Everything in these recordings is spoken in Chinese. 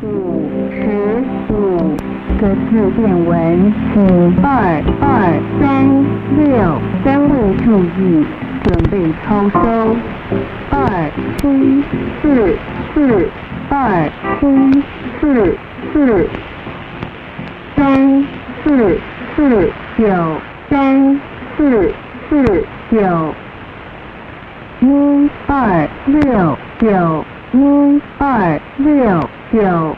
五十五个字变文，五二二三六单位注意，准备超收。二七四四二七四四三四四九三四四九一二六九一二六九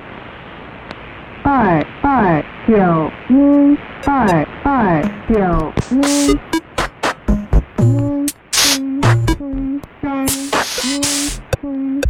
二二九一二二九一。一一一三一七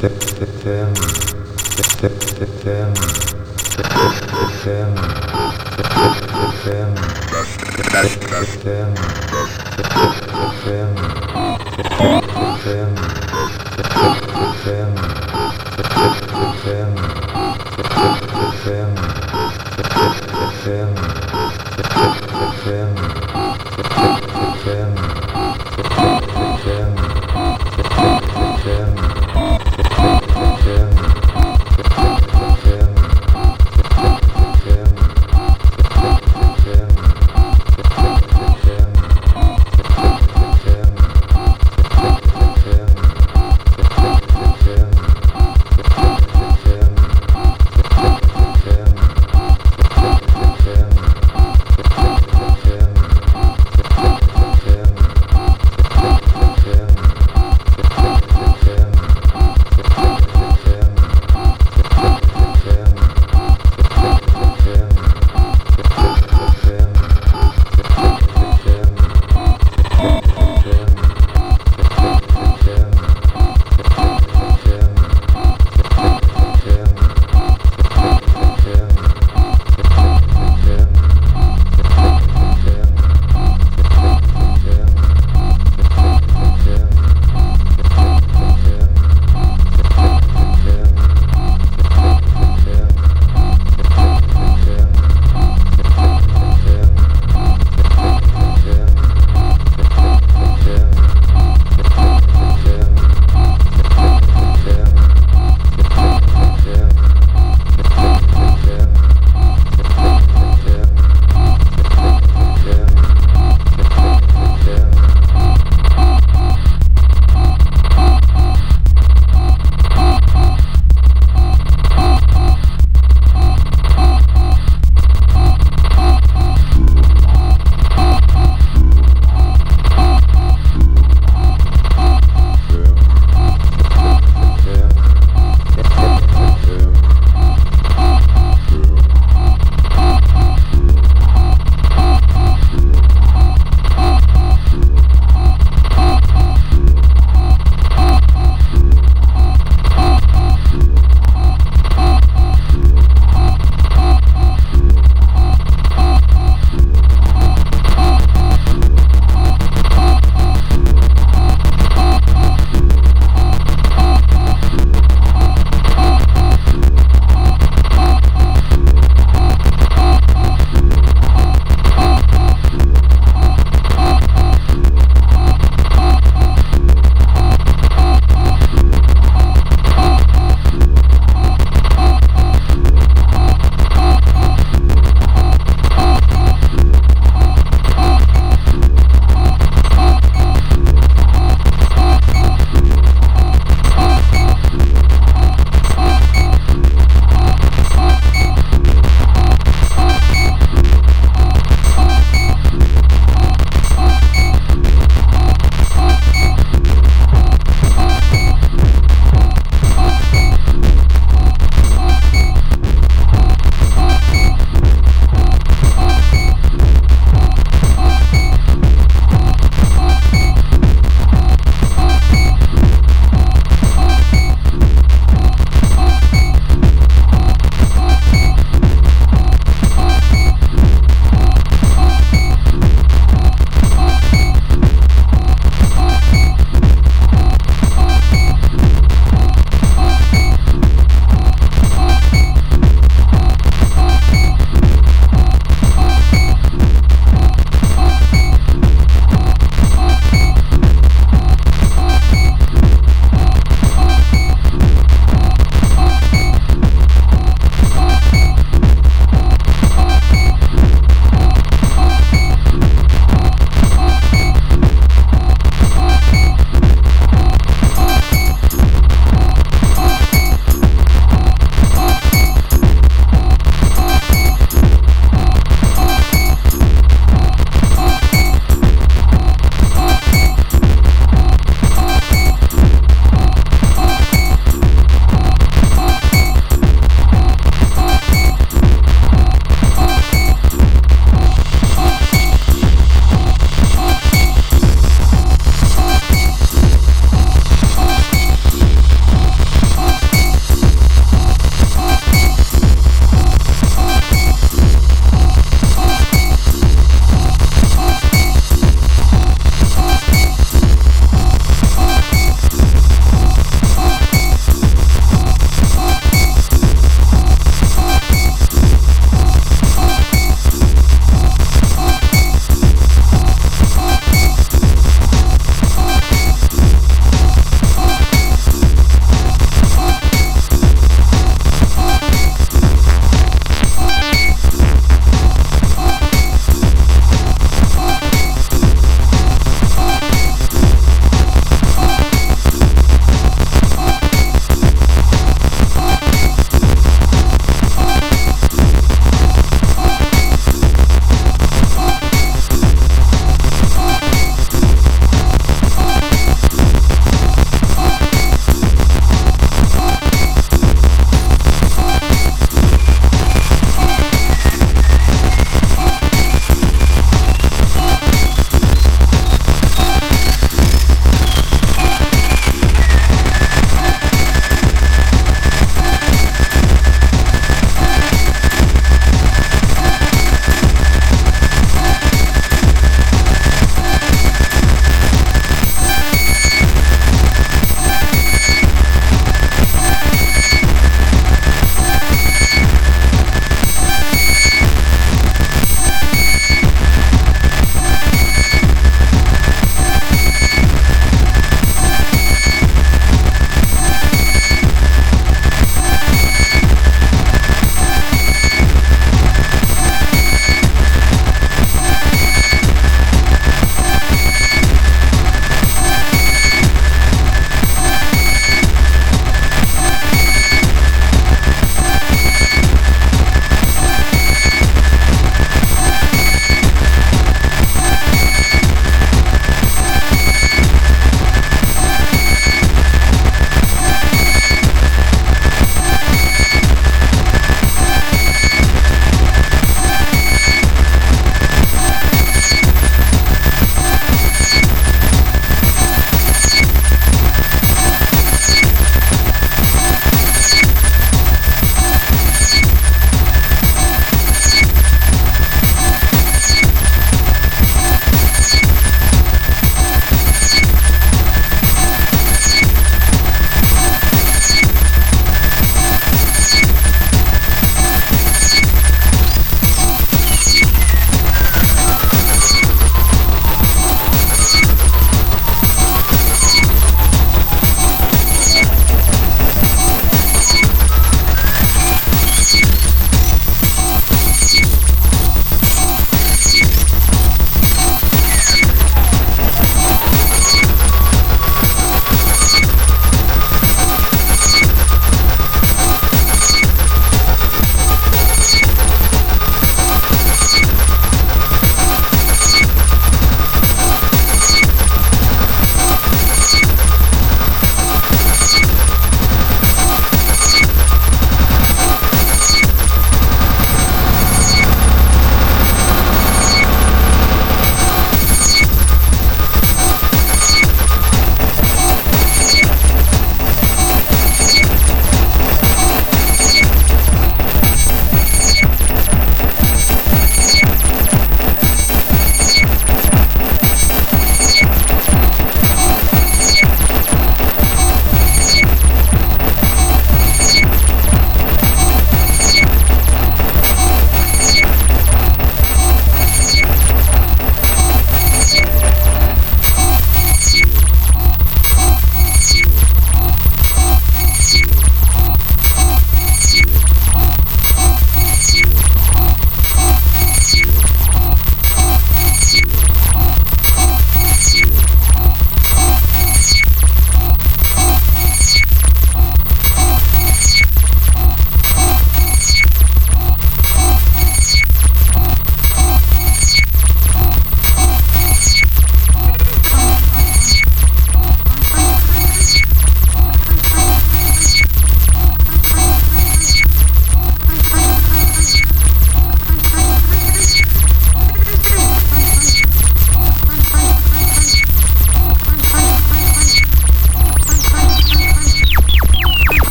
ferme, ferme, ferme.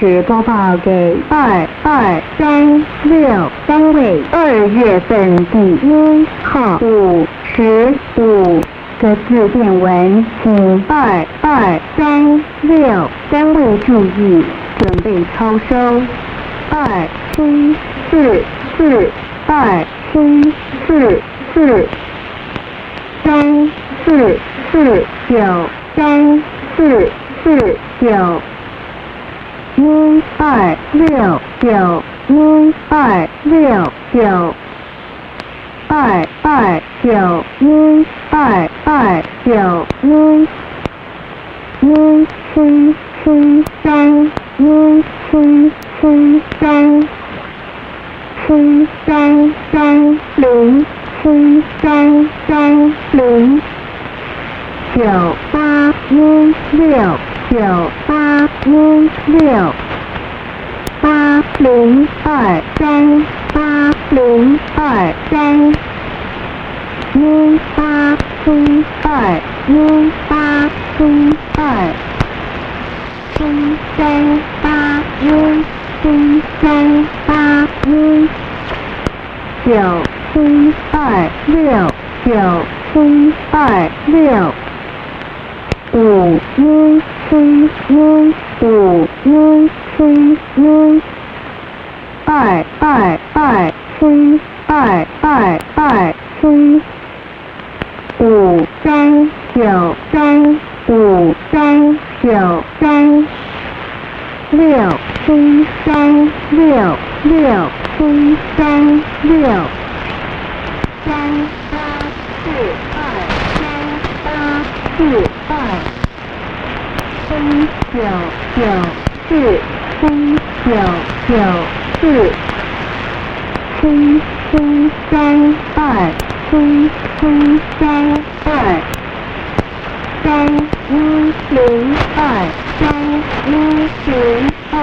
始播报给二二三六单位二月份第一号五十五个字电文，请二二三六单位注意，准备超收。二七四四二七四四三四四九三四四九。一二六九一二六九二二九一二二九一一七七三一七七三七三三零七三三零九八一六九八一六八零二三八零二三一八七二一八七二七三八一七三八一九七二六九七二六五一七一五一七一二二二七二二二七五三九三五三九三六七三六六七三六三八四二三八四七九九四七九九四七七三二七七三二三一零二三一零二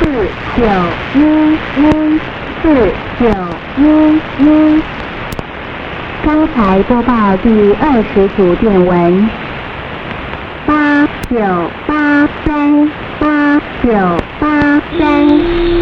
四九一一四九一一。刚才播报第二十组电文，八九八三八九八三。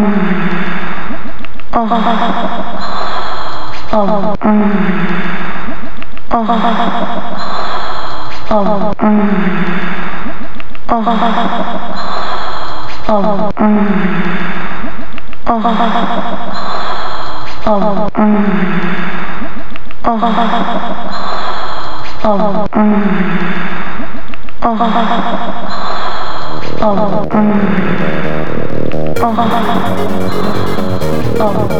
Oh. Oh. Oh.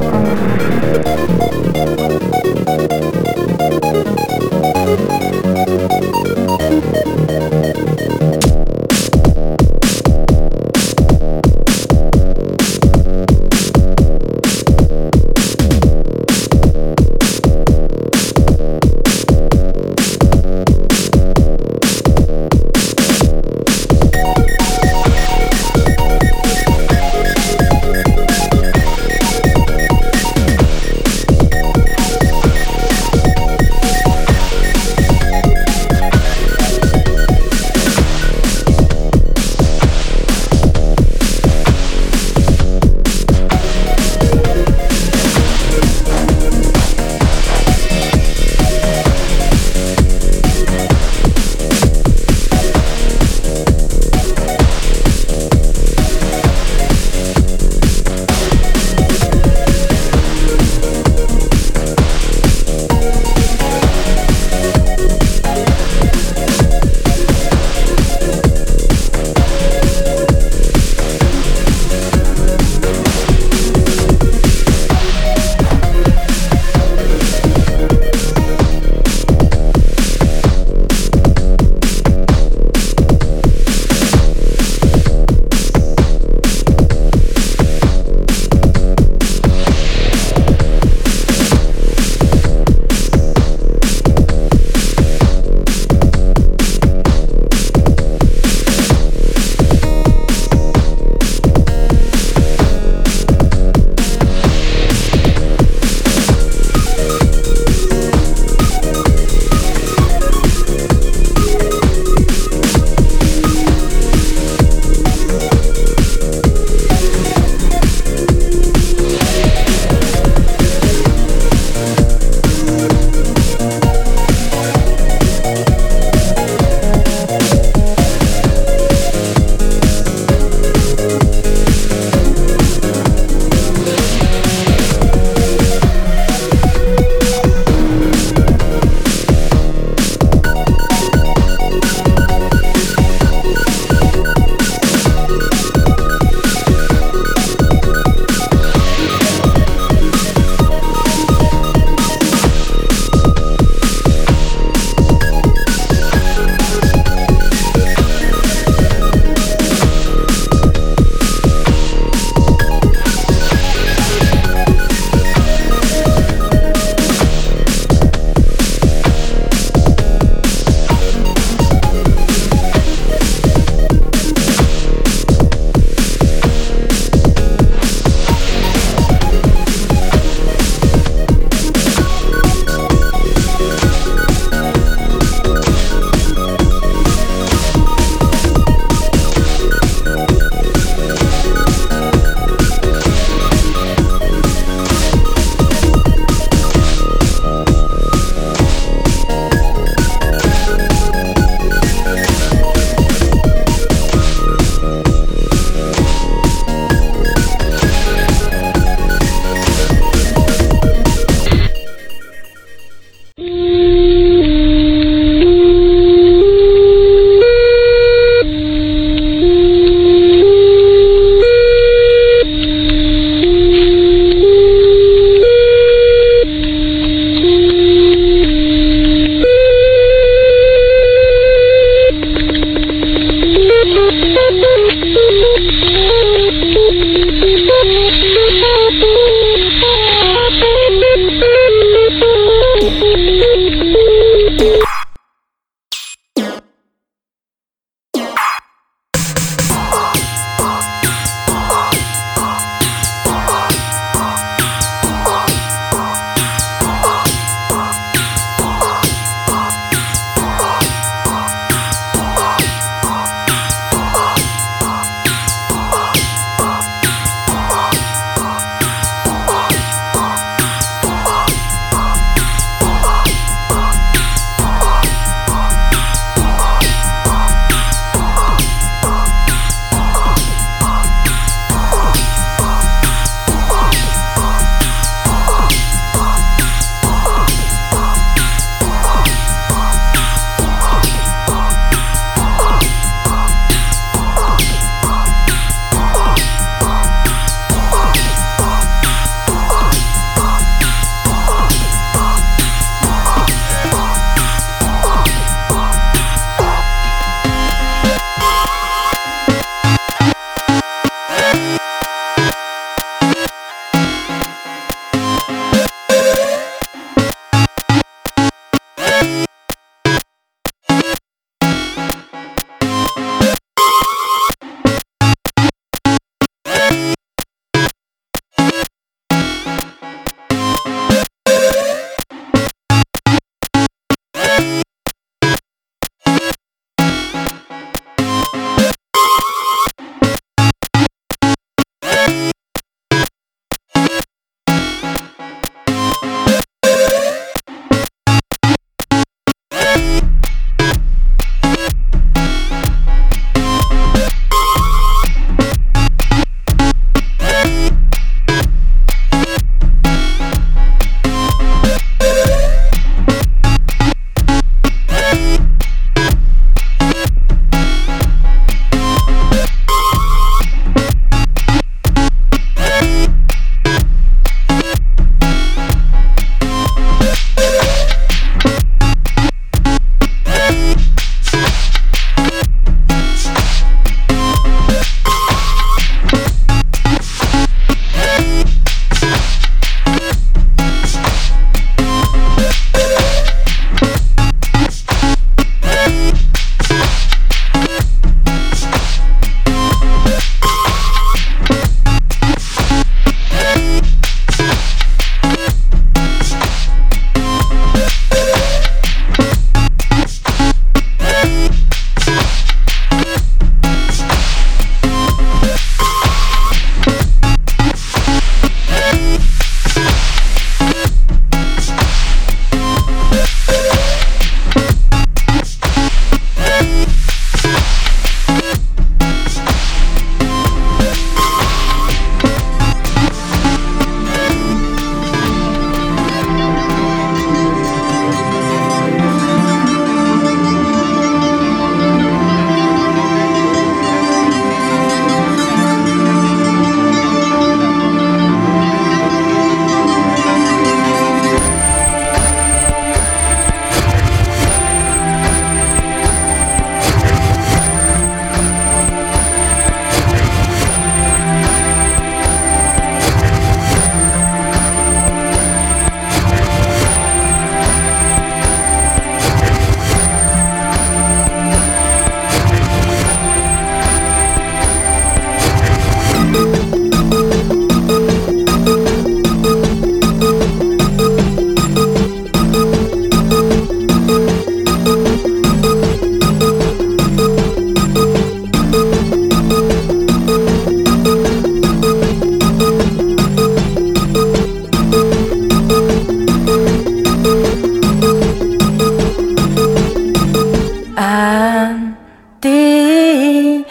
ti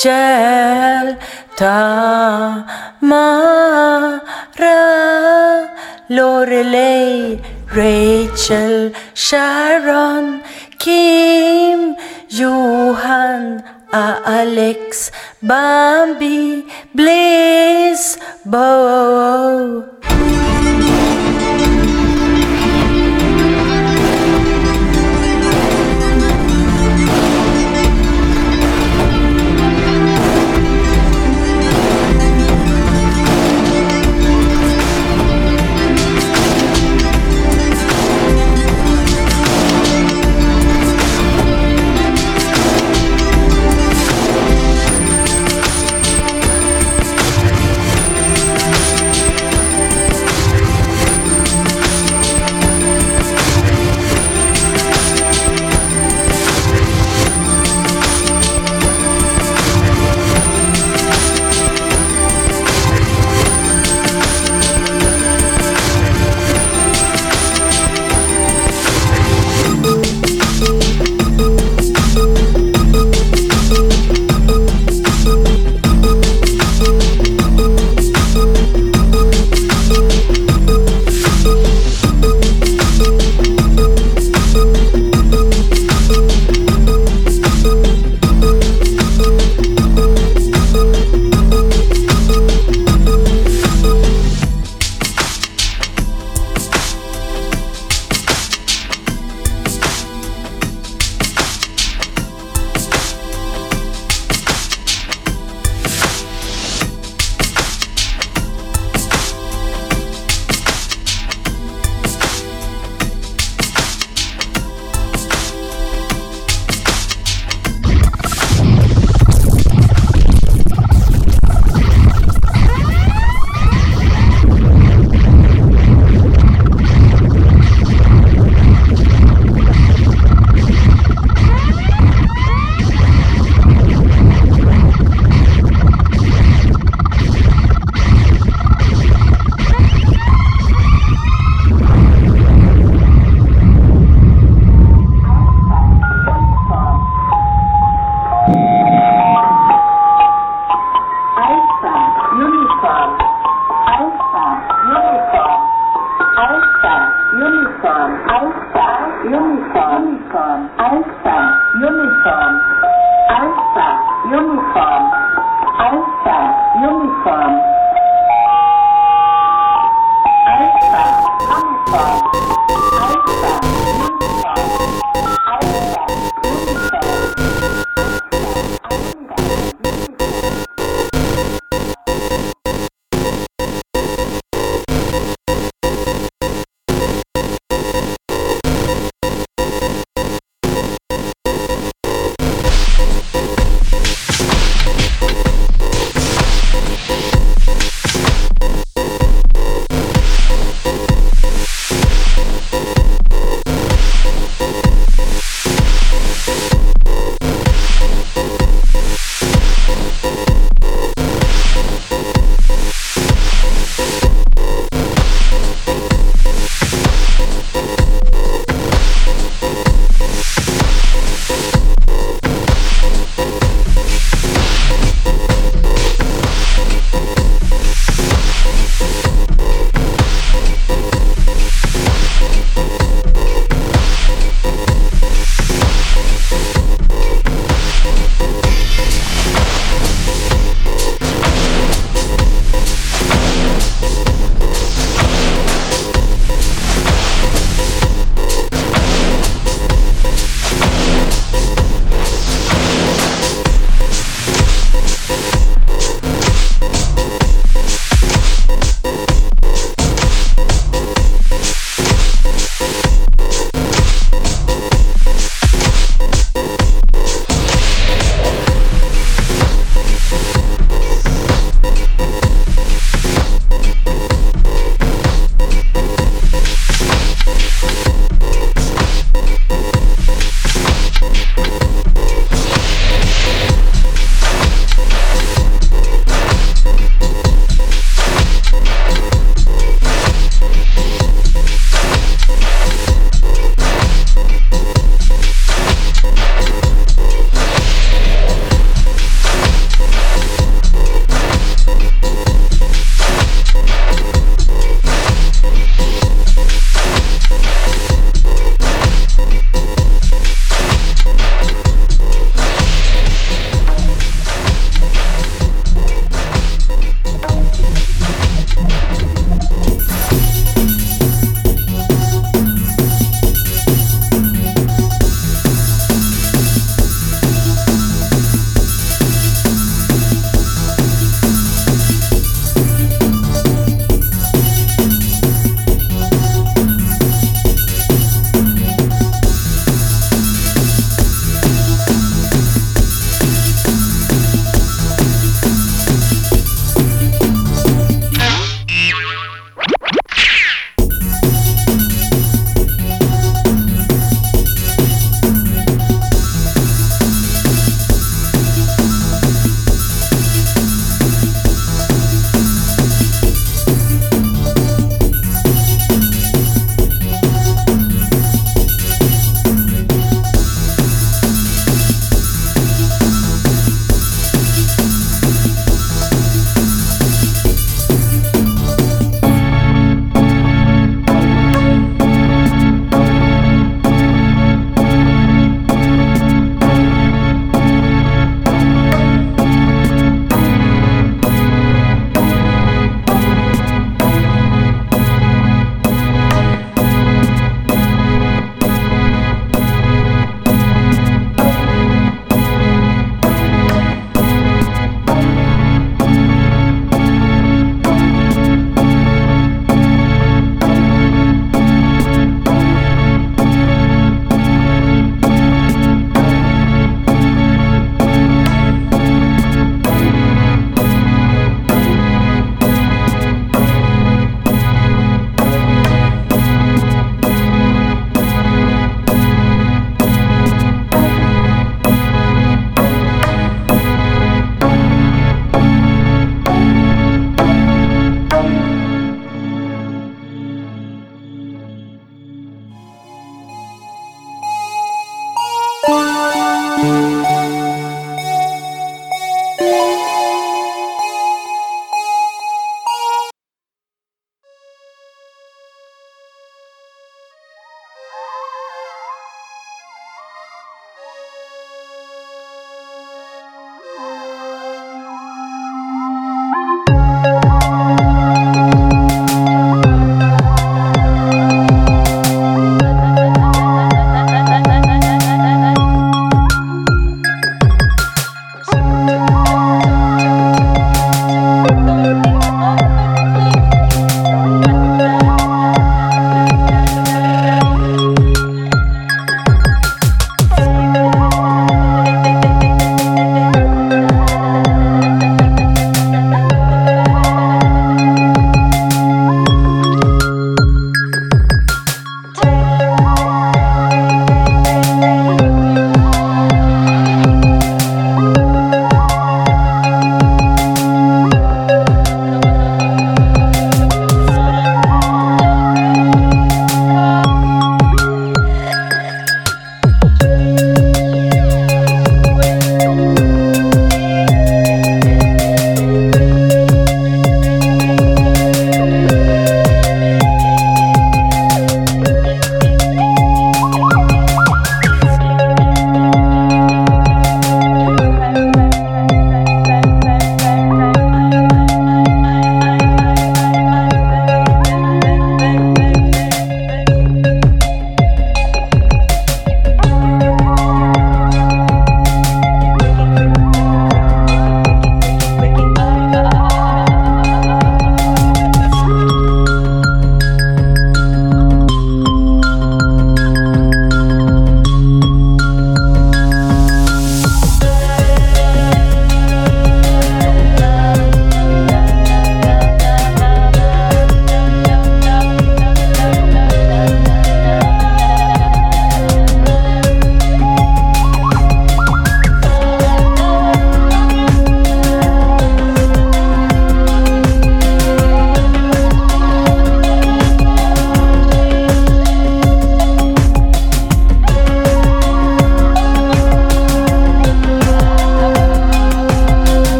cel Tamara Lorelei Rachel Sharon Kim Johan Alex Bambi Bliss Bo.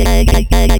ai, ai, ai.